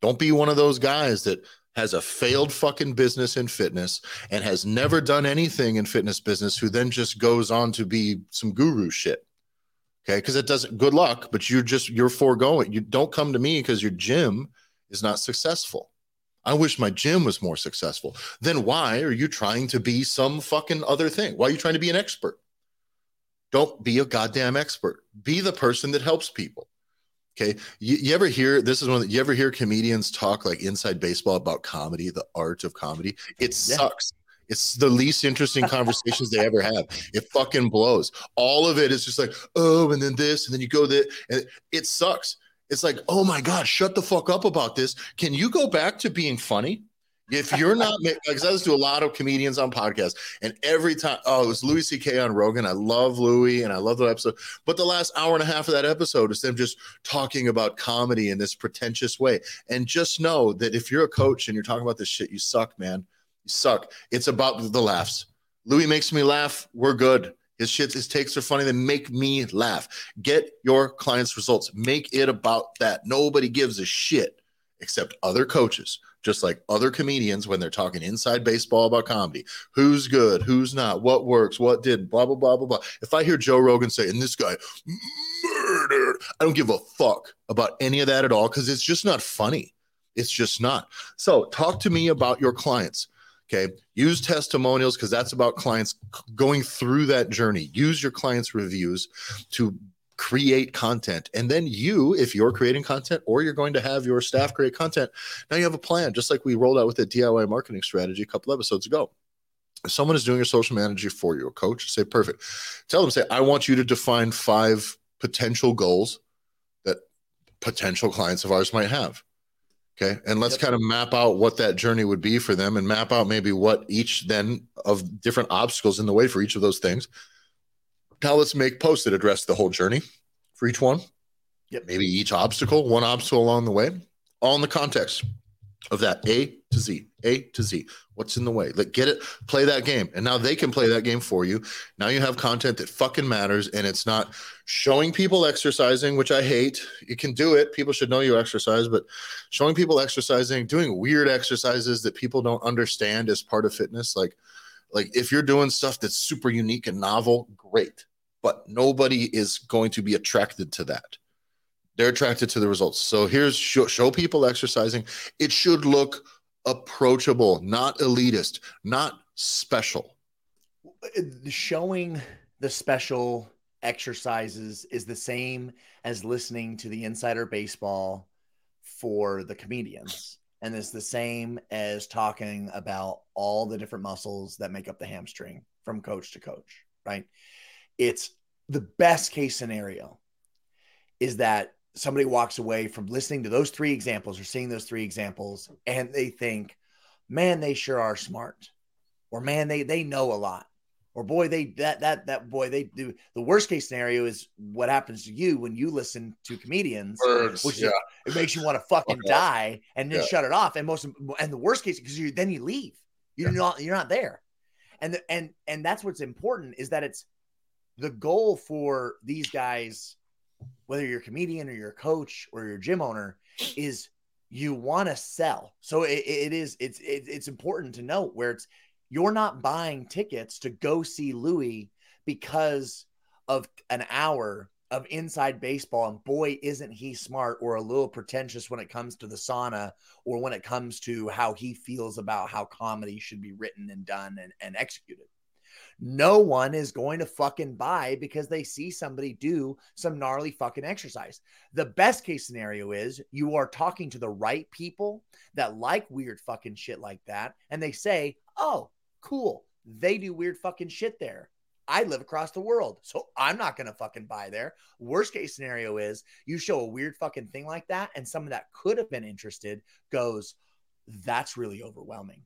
Don't be one of those guys that has a failed fucking business in fitness and has never done anything in fitness business who then just goes on to be some guru shit Okay. Because it doesn't, good luck, but you're just, you're foregoing. You don't come to me because your gym is not successful. I wish my gym was more successful. Then why are you trying to be some fucking other thing? Why are you trying to be an expert? Don't be a goddamn expert. Be the person that helps people. Okay. You, you ever hear this is one that you ever hear comedians talk like inside baseball about comedy, the art of comedy? It yeah. sucks. It's the least interesting conversations they ever have. It fucking blows. All of it is just like, oh, and then this, and then you go there, and it sucks. It's like, oh my God, shut the fuck up about this. Can you go back to being funny? If you're not, because I listen to a lot of comedians on podcasts, and every time, oh, it was Louis C.K. on Rogan. I love Louis, and I love the episode. But the last hour and a half of that episode is them just talking about comedy in this pretentious way. And just know that if you're a coach and you're talking about this shit, you suck, man suck. It's about the laughs. Louis makes me laugh. We're good. His shits, his takes are funny. They make me laugh. Get your clients' results. Make it about that. Nobody gives a shit except other coaches, just like other comedians when they're talking inside baseball about comedy. Who's good? Who's not? What works? What didn't? Blah, blah, blah, blah, blah. If I hear Joe Rogan say, and this guy murdered, I don't give a fuck about any of that at all because it's just not funny. It's just not. So talk to me about your clients Okay. Use testimonials because that's about clients going through that journey. Use your clients' reviews to create content. And then you, if you're creating content or you're going to have your staff create content, now you have a plan, just like we rolled out with the DIY marketing strategy a couple episodes ago. If someone is doing your social manager for you, a coach, say, perfect. Tell them, say, I want you to define five potential goals that potential clients of ours might have. Okay. And let's yep. kind of map out what that journey would be for them and map out maybe what each then of different obstacles in the way for each of those things. Now let's make posts that address the whole journey for each one. Yep. Maybe each obstacle, one obstacle along the way, all in the context of that A to Z, A to Z. What's in the way? Like get it, play that game. And now they can play that game for you. Now you have content that fucking matters and it's not showing people exercising, which I hate. You can do it. People should know you exercise, but showing people exercising, doing weird exercises that people don't understand as part of fitness. Like, like if you're doing stuff that's super unique and novel, great. But nobody is going to be attracted to that they're attracted to the results. So here's show, show people exercising. It should look approachable, not elitist, not special. Showing the special exercises is the same as listening to the insider baseball for the comedians. And it's the same as talking about all the different muscles that make up the hamstring from coach to coach, right? It's the best case scenario is that somebody walks away from listening to those three examples or seeing those three examples and they think, man, they sure are smart. or man, they they know a lot, or boy, they that that that boy they do. The worst case scenario is what happens to you when you listen to comedians, Words, which yeah. is, it makes you want to fucking Fuck off. die and then Yeah. shut it off. And most and the worst case because you then you leave. You're not you're not there, and the, and and that's what's important is that it's the goal for these guys, whether you're a comedian or you're a coach or you're gym owner, is you want to sell. So it, it is it's it, it's important to note where it's you're not buying tickets to go see Louis because of an hour of inside baseball and boy isn't he smart or a little pretentious when it comes to the sauna or when it comes to how he feels about how comedy should be written and done and, and executed no one is going to fucking buy because they see somebody do some gnarly fucking exercise. The best case scenario is you are talking to the right people that like weird fucking shit like that. And they say, oh, cool. They do weird fucking shit there. I live across the world, so I'm not to fucking buy there. Worst case scenario is you show a weird fucking thing like that, and someone that could have been interested goes, that's really overwhelming.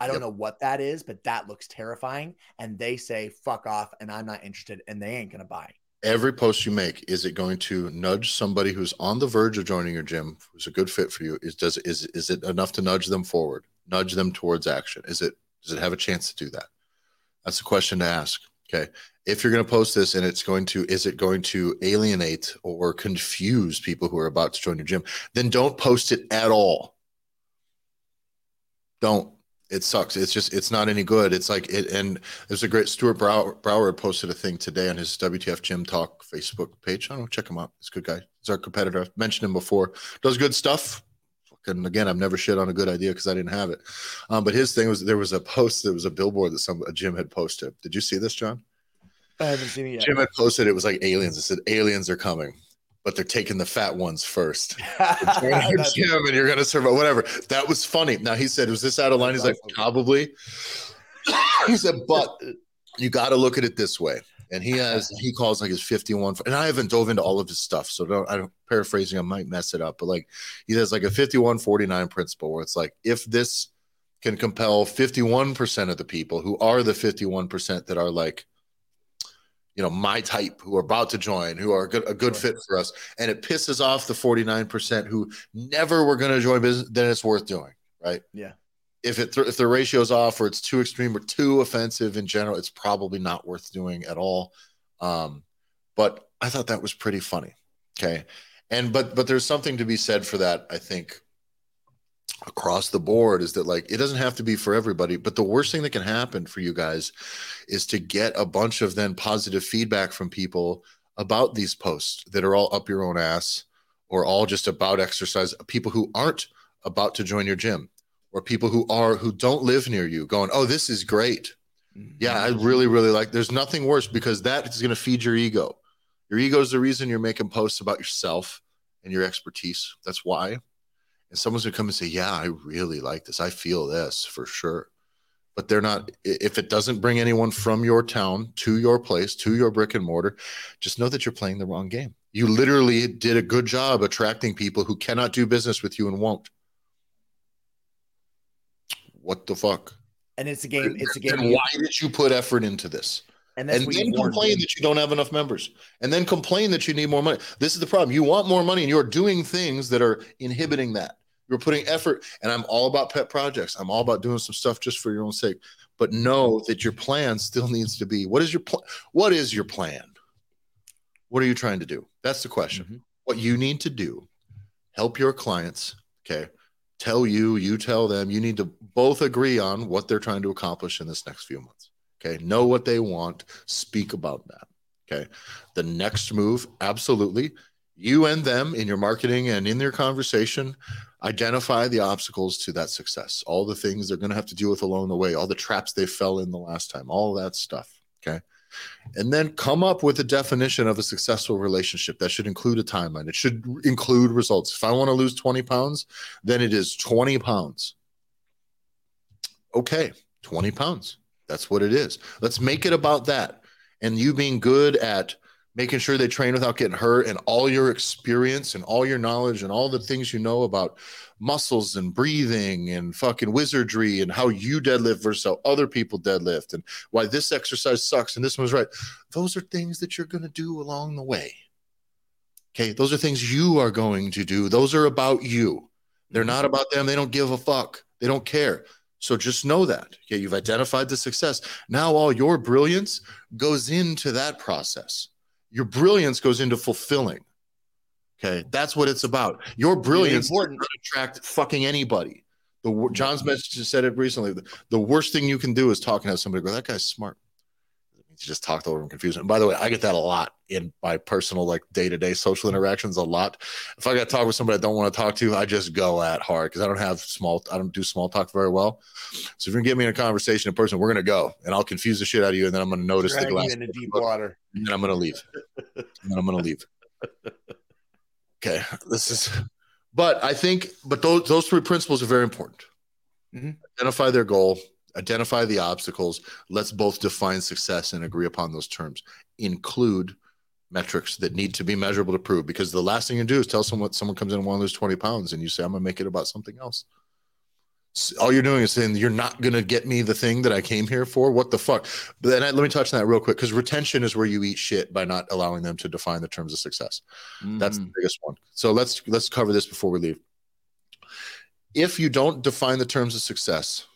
I don't Yep. know what that is, but that looks terrifying. And they say, fuck off, and I'm not interested, and they ain't going to buy. Every post you make, is it going to nudge somebody who's on the verge of joining your gym, who's a good fit for you? Is does is is it enough to nudge them forward, nudge them towards action? Is it does it have a chance to do that? That's a question to ask. Okay. If you're going to post this and it's going to, is it going to alienate or confuse people who are about to join your gym? Then don't post it at all. Don't. It sucks. It's just, it's not any good. It's like it, and there's a great Stuart Brower, Brower posted a thing today on his WTF Gym Talk Facebook page. I don't know, check him out. He's a good guy. He's our competitor. I've mentioned him before. Does good stuff. And again, I've never shit on a good idea because I didn't have it. Um, but his thing was there was a post, there was a billboard that some a gym had posted. Did you see this, John? I haven't seen it yet. Jim had posted it was like aliens. It said aliens are coming, but they're taking the fat ones first. Join our That's- gym and you're gonna survive. Whatever. That was funny. Now he said, "Was this out of line?" He's like, "Probably." he said, "But you got to look at it this way." And he has he calls like his 51 and I haven't dove into all of his stuff, so don't I don't paraphrasing, I might mess it up, but like he has like a 51 49 principle where it's like if this can compel 51% of the people who are the 51% that are like you know my type who are about to join who are good, a good fit for us. And it pisses off the 49% who never were going to join business then it's worth doing right? Yeah. if it if the ratio's off or it's too extreme or too offensive in general it's probably not worth doing at all. Um but i thought that was pretty funny okay? And but but there's something to be said for that i think across the board is that like it doesn't have to be for everybody but the worst thing that can happen for you guys is to get a bunch of then positive feedback from people about these posts that are all up your own ass or all just about exercise people who aren't about to join your gym or people who are who don't live near you going oh this is great. Mm-hmm. Yeah i really really like there's nothing worse because that is going to feed your ego. Your ego is the reason you're making posts about yourself and your expertise. That's why and someone's going to come and say yeah i really like this. I feel this for sure. But they're not if it doesn't bring anyone from your town to your place to your brick and mortar just know that you're playing the wrong game. You literally did a good job attracting people who cannot do business with you and won't. What the fuck? And it's a game. It's a game. why did you put effort into this? And and then complain me. that you don't have enough members. And then complain that you need more money. This is the problem. You want more money and you're doing things that are inhibiting that you're putting effort and i'm all about pet projects. I'm all about doing some stuff just for your own sake. But know that your plan still needs to be what is your plan what is your plan? What are you trying to do? That's the question. Mhm. what you need to do help your clients okay? Tell you you tell them you need to both agree on what they're trying to accomplish in this next few months okay? Know what they want speak about that okay? The next move absolutely you and them in your marketing and in their conversation identify the obstacles to that success. All the things they're going to have to deal with along the way all the traps they fell in the last time all that stuff okay? And then come up with a definition of a successful relationship that should include a timeline. It should include results. If i want to lose 20 pounds then it is 20 pounds. Okay 20 pounds. That's what it is. Let's make it about that. And you being good at making sure they train without getting hurt, and all your experience and all your knowledge and all the things you know about muscles and breathing and fucking wizardry and how you deadlift versus how other people deadlift and why this exercise sucks and this one's right. Those are things that you're going to do along the way. Okay. Those are things you are going to do. Those are about you. They're not about them. They don't give a fuck. They don't care. So just know that. Okay. You've identified the success. Now all your brilliance goes into that process. Your brilliance goes into fulfilling. Okay. That's what it's about. Your brilliance really important. To attract fucking anybody. The John's message said it recently. The, the worst thing you can do is talking to somebody. Go, that guy's smart just talked over and confused. And by the way, I get that a lot in my personal, like day to day social interactions. A lot. If I got to talk with somebody I don't want to talk to, I just go at hard because I don't have small. I don't do small talk very well. So if you're gonna get me in a conversation in person, we're gonna go, and I'll confuse the shit out of you, and then I'm gonna notice Drag the glass in the deep water, and then I'm gonna leave. and then I'm gonna leave. Okay, this is. But I think, but those those three principles are very important. Mm-hmm. Identify their goal, identify the obstacles. Let's both define success and agree upon those terms. Include metrics that need to be measurable to prove because the last thing you do is tell someone someone comes in and want to lose 20 pounds and you say i'm going to make it about something else. All you're doing is saying you're not going to get me the thing that i came here for? What the fuck? But then I, let me touch on that real quick because retention is where you eat shit by not allowing them to define the terms of success. Mm. that's the mm. biggest one. So let's let's cover this before we leave. If you don't define the terms of success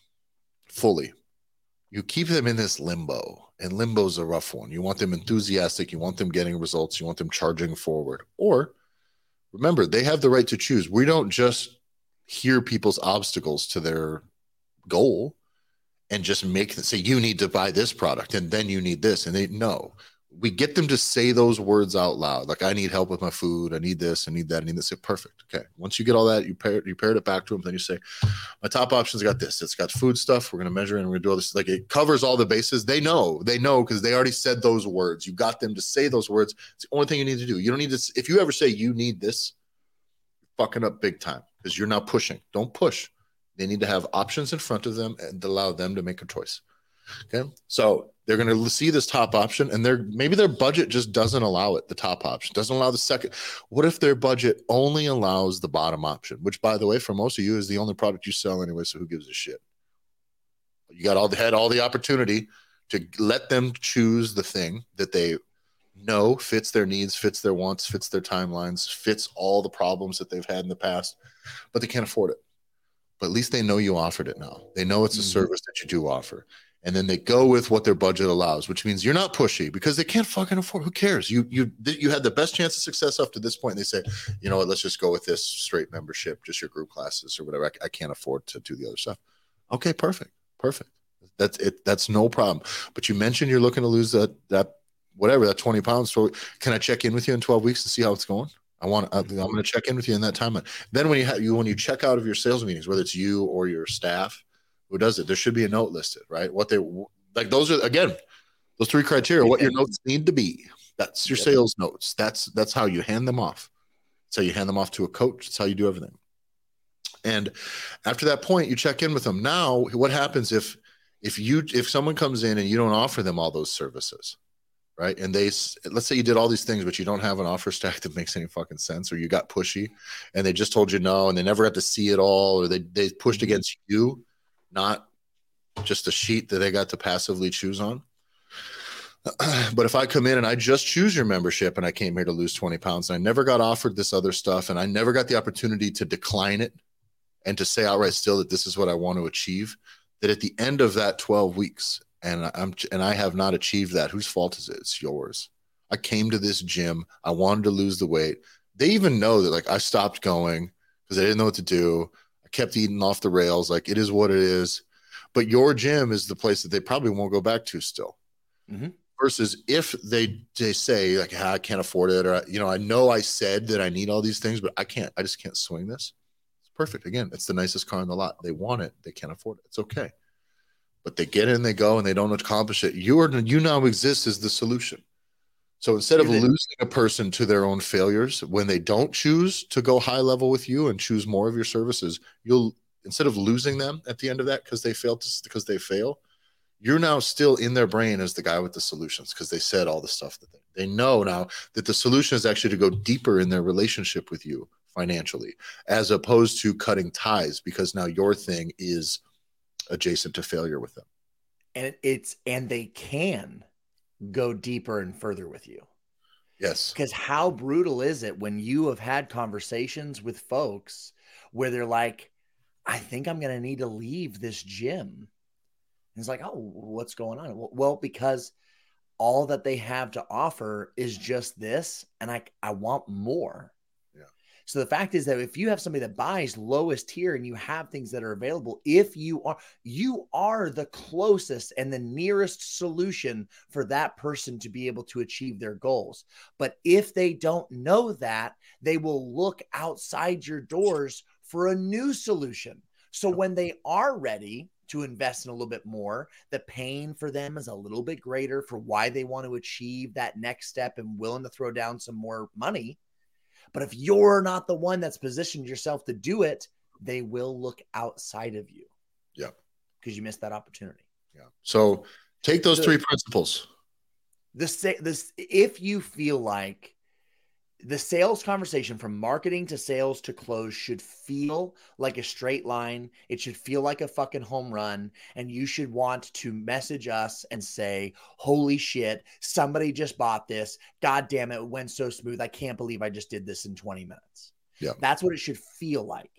fully. You keep them in this limbo, and limbo is a rough one. You want them enthusiastic, you want them getting results, you want them charging forward. Or remember, they have the right to choose. We don't just hear people's obstacles to their goal and just make them say you need to buy this product and then you need this and they know we get them to say those words out loud. Like, I need help with my food. I need this. I need that. I need this. Say, perfect. Okay. Once you get all that, you pair you paired it back to them. Then you say, my top options got this. It's got food stuff. We're gonna measure and we're gonna do all this. Like it covers all the bases. They know. They know because they already said those words. You got them to say those words. It's the only thing you need to do. You don't need to. If you ever say you need this, you're fucking up big time because you're not pushing. Don't push. They need to have options in front of them and allow them to make a choice. Okay. So they're going to see this top option and their maybe their budget just doesn't allow it the top option doesn't allow the second what if their budget only allows the bottom option which by the way for most of you is the only product you sell anyway so who gives a shit you got all the had all the opportunity to let them choose the thing that they know fits their needs fits their wants fits their timelines fits all the problems that they've had in the past but they can't afford it but at least they know you offered it now they know it's a mm-hmm. service that you do offer and then they go with what their budget allows, which means you're not pushy because they can't fucking afford. Who cares? You you you had the best chance of success up to this point. And they say, you know what? Let's just go with this straight membership, just your group classes or whatever. I, I can't afford to do the other stuff. Okay, perfect, perfect. That's it. That's no problem. But you mentioned you're looking to lose that that whatever that 20 pounds. So can I check in with you in 12 weeks to see how it's going? I want. I'm going to check in with you in that time. Then when you have you when you check out of your sales meetings, whether it's you or your staff who does it. There should be a note listed, right? What they like those are again those three criteria. What your notes need to be. That's your sales notes. That's that's how you hand them off. That's how you hand them off to a coach. That's how you do everything. And after that point, you check in with them. Now, what happens if if you if someone comes in and you don't offer them all those services, right? And they let's say you did all these things, but you don't have an offer stack that makes any fucking sense, or you got pushy, and they just told you no, and they never had to see it all, or they they pushed mm-hmm. against you not just a sheet that they got to passively choose on. But if I come in and I just choose your membership and I came here to lose 20 pounds and I never got offered this other stuff and I never got the opportunity to decline it and to say outright still that this is what I want to achieve, that at the end of that 12 weeks and I'm and I have not achieved that, whose fault is it? It's yours. I came to this gym. I wanted to lose the weight. They even know that like I stopped going because I didn't know what to do kept eating off the rails. Like it is what it is. But your gym is the place that they probably won't go back to still. Mm-hmm. Versus if they they say like ah, I can't afford it, or you know I know I said that I need all these things, but I can't. I just can't swing this. It's perfect. Again, it's the nicest car in the lot. They want it. They can't afford it. It's okay. But they get in, they go, and they don't accomplish it. You are you now exist as the solution. So instead of losing a person to their own failures, when they don't choose to go high level with you and choose more of your services, you'll instead of losing them at the end of that because they failed because they fail, you're now still in their brain as the guy with the solutions because they said all the stuff that they, they know now that the solution is actually to go deeper in their relationship with you financially as opposed to cutting ties because now your thing is adjacent to failure with them. And it's and they can go deeper and further with you. Yes. Because how brutal is it when you have had conversations with folks where they're like i think i'm going to need to leave this gym. And it's like oh what's going on? Well because all that they have to offer is just this and i i want more so the fact is that if you have somebody that buys lowest tier and you have things that are available, if you are you are the closest and the nearest solution for that person to be able to achieve their goals. But if they don't know that, they will look outside your doors for a new solution. So when they are ready to invest in a little bit more, the pain for them is a little bit greater for why they want to achieve that next step and willing to throw down some more money but if you're not the one that's positioned yourself to do it, they will look outside of you. Yeah. Because you missed that opportunity. Yeah. So take those the, three principles. This this if you feel like the sales conversation from marketing to sales to close should feel like a straight line. It should feel like a fucking home run. And you should want to message us and say, Holy shit, somebody just bought this. God damn it, it went so smooth. I can't believe I just did this in 20 minutes. Yeah. That's what it should feel like.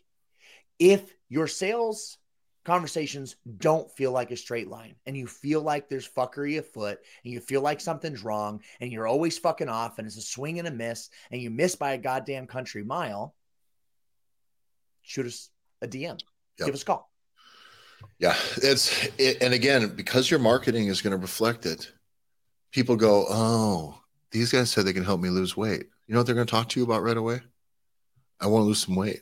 If your sales conversations don't feel like a straight line and you feel like there's fuckery afoot and you feel like something's wrong and you're always fucking off and it's a swing and a miss and you miss by a goddamn country mile, shoot us a DM. Yep. Give us a call. Yeah, it's it, and again because your marketing is going to reflect it. People go, "Oh, these guys said they can help me lose weight." You know what they're going to talk to you about right away? I want to lose some weight.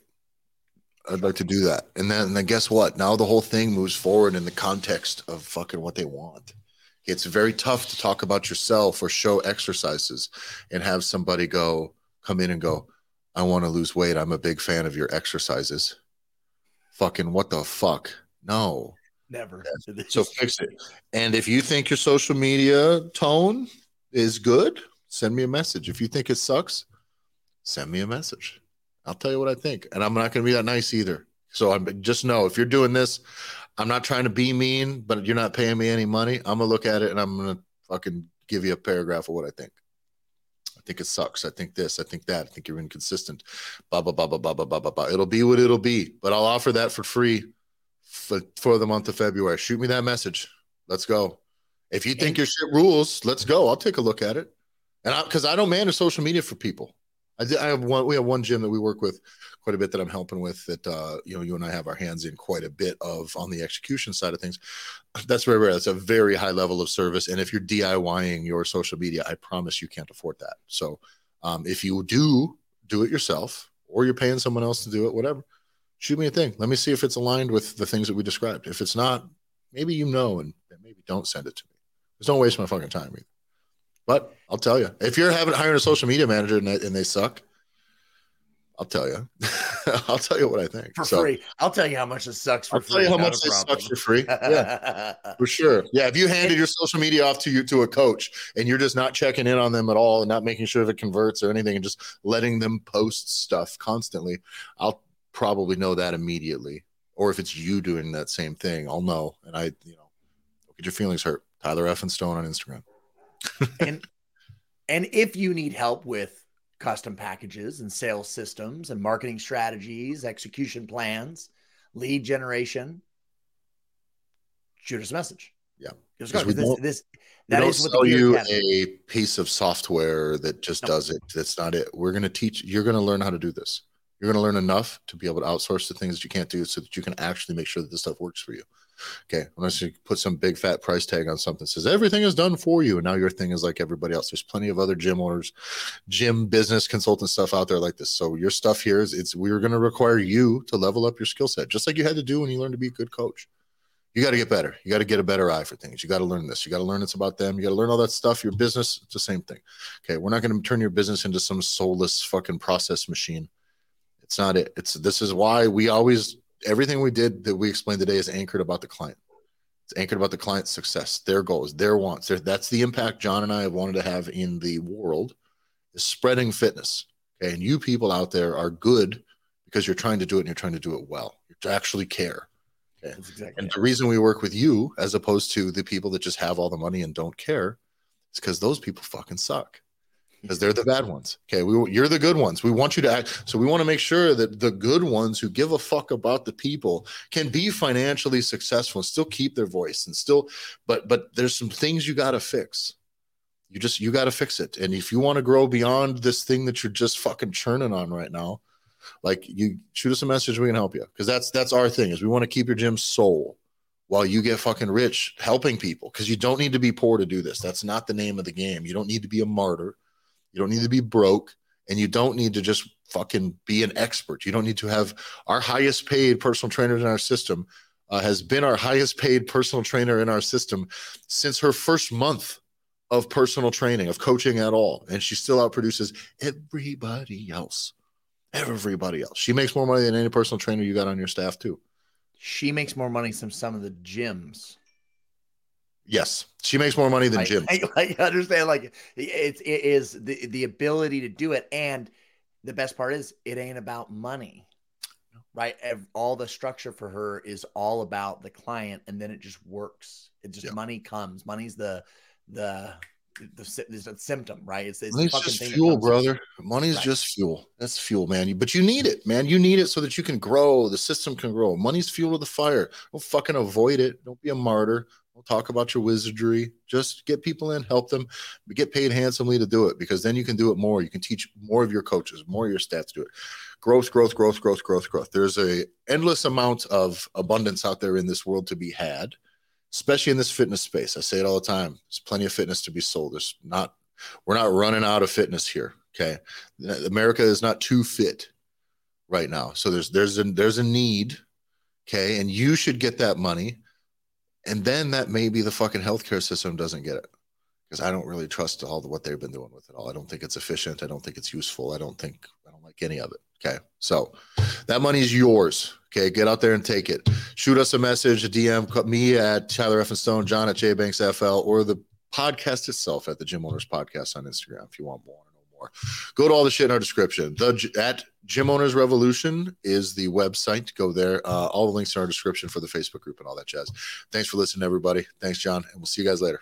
I'd like to do that. And then, and then guess what? Now the whole thing moves forward in the context of fucking what they want. It's very tough to talk about yourself or show exercises and have somebody go, come in and go, I want to lose weight. I'm a big fan of your exercises. Fucking what the fuck? No. Never. So fix it. And if you think your social media tone is good, send me a message. If you think it sucks, send me a message. I'll tell you what I think, and I'm not going to be that nice either. So I'm just know if you're doing this, I'm not trying to be mean, but you're not paying me any money. I'm gonna look at it and I'm gonna fucking give you a paragraph of what I think. I think it sucks. I think this. I think that. I think you're inconsistent. Blah blah blah blah blah blah blah blah. It'll be what it'll be. But I'll offer that for free for, for the month of February. Shoot me that message. Let's go. If you think your shit rules, let's go. I'll take a look at it. And because I, I don't manage social media for people. I, I have one. We have one gym that we work with quite a bit that I'm helping with. That uh, you know, you and I have our hands in quite a bit of on the execution side of things. That's very rare. That's a very high level of service. And if you're DIYing your social media, I promise you can't afford that. So um, if you do do it yourself, or you're paying someone else to do it, whatever, shoot me a thing. Let me see if it's aligned with the things that we described. If it's not, maybe you know, and maybe don't send it to me. Just don't waste my fucking time either. But I'll tell you, if you're having hiring a social media manager and they, and they suck, I'll tell you. I'll tell you what I think for so, free. I'll tell you how much it sucks for I'll free. tell you how much it sucks for free. Yeah, for sure. Yeah, if you handed your social media off to you to a coach and you're just not checking in on them at all and not making sure if it converts or anything and just letting them post stuff constantly, I'll probably know that immediately. Or if it's you doing that same thing, I'll know. And I, you know, get your feelings hurt. Tyler Effin Stone on Instagram and and if you need help with custom packages and sales systems and marketing strategies, execution plans, lead generation, shoot us a message. Yeah. This, this that is what sell you a piece of software that just does it. That's not it. We're going to teach. You're going to learn how to do this. You're going to learn enough to be able to outsource the things that you can't do, so that you can actually make sure that this stuff works for you. Okay, unless you put some big fat price tag on something says everything is done for you, and now your thing is like everybody else. There's plenty of other gym owners, gym business consultant stuff out there like this. So your stuff here is it's we're going to require you to level up your skill set, just like you had to do when you learned to be a good coach. You got to get better. You got to get a better eye for things. You got to learn this. You got to learn it's about them. You got to learn all that stuff. Your business, it's the same thing. Okay, we're not going to turn your business into some soulless fucking process machine. It's not it. It's this is why we always everything we did that we explained today is anchored about the client. It's anchored about the client's success, their goals, their wants. Their, that's the impact John and I have wanted to have in the world is spreading fitness. Okay. And you people out there are good because you're trying to do it and you're trying to do it well. You actually care. Okay. Exactly and the reason we work with you as opposed to the people that just have all the money and don't care is because those people fucking suck because they're the bad ones. Okay, we you're the good ones. We want you to act. So we want to make sure that the good ones who give a fuck about the people can be financially successful and still keep their voice and still. But but there's some things you got to fix. You just you got to fix it. And if you want to grow beyond this thing that you're just fucking churning on right now, like you shoot us a message, we can help you because that's that's our thing is we want to keep your gym soul while you get fucking rich helping people because you don't need to be poor to do this. That's not the name of the game. You don't need to be a martyr you don't need to be broke and you don't need to just fucking be an expert. You don't need to have our highest paid personal trainer in our system uh, has been our highest paid personal trainer in our system since her first month of personal training, of coaching at all. And she still outproduces everybody else. Everybody else. She makes more money than any personal trainer you got on your staff, too. She makes more money than some of the gyms Yes, she makes more money than Jim. I, I, understand, like it's it is the the ability to do it, and the best part is it ain't about money, right? All the structure for her is all about the client, and then it just works. It just yeah. money comes. Money's the the the, the symptom, right? It's, it's Money's just fuel, brother. Money's right. just fuel. That's fuel, man. But you need it, man. You need it so that you can grow. The system can grow. Money's fuel to the fire. Don't fucking avoid it. Don't be a martyr. We'll talk about your wizardry. Just get people in, help them, get paid handsomely to do it because then you can do it more. You can teach more of your coaches, more of your stats do it. Growth, growth, growth, growth, growth, growth. There's a endless amount of abundance out there in this world to be had, especially in this fitness space. I say it all the time. There's plenty of fitness to be sold. There's not, we're not running out of fitness here. Okay. America is not too fit right now. So there's there's a there's a need. Okay. And you should get that money and then that maybe the fucking healthcare system doesn't get it because I don't really trust all the, what they've been doing with it all. I don't think it's efficient. I don't think it's useful. I don't think I don't like any of it. Okay, so that money is yours. Okay, get out there and take it. Shoot us a message, a DM, me at Tyler Effin Stone, John at J Banks FL, or the podcast itself at the Gym Owners Podcast on Instagram if you want more Go to all the shit in our description. The at Gym Owners Revolution is the website. Go there. Uh, all the links in our description for the Facebook group and all that jazz. Thanks for listening, everybody. Thanks, John, and we'll see you guys later.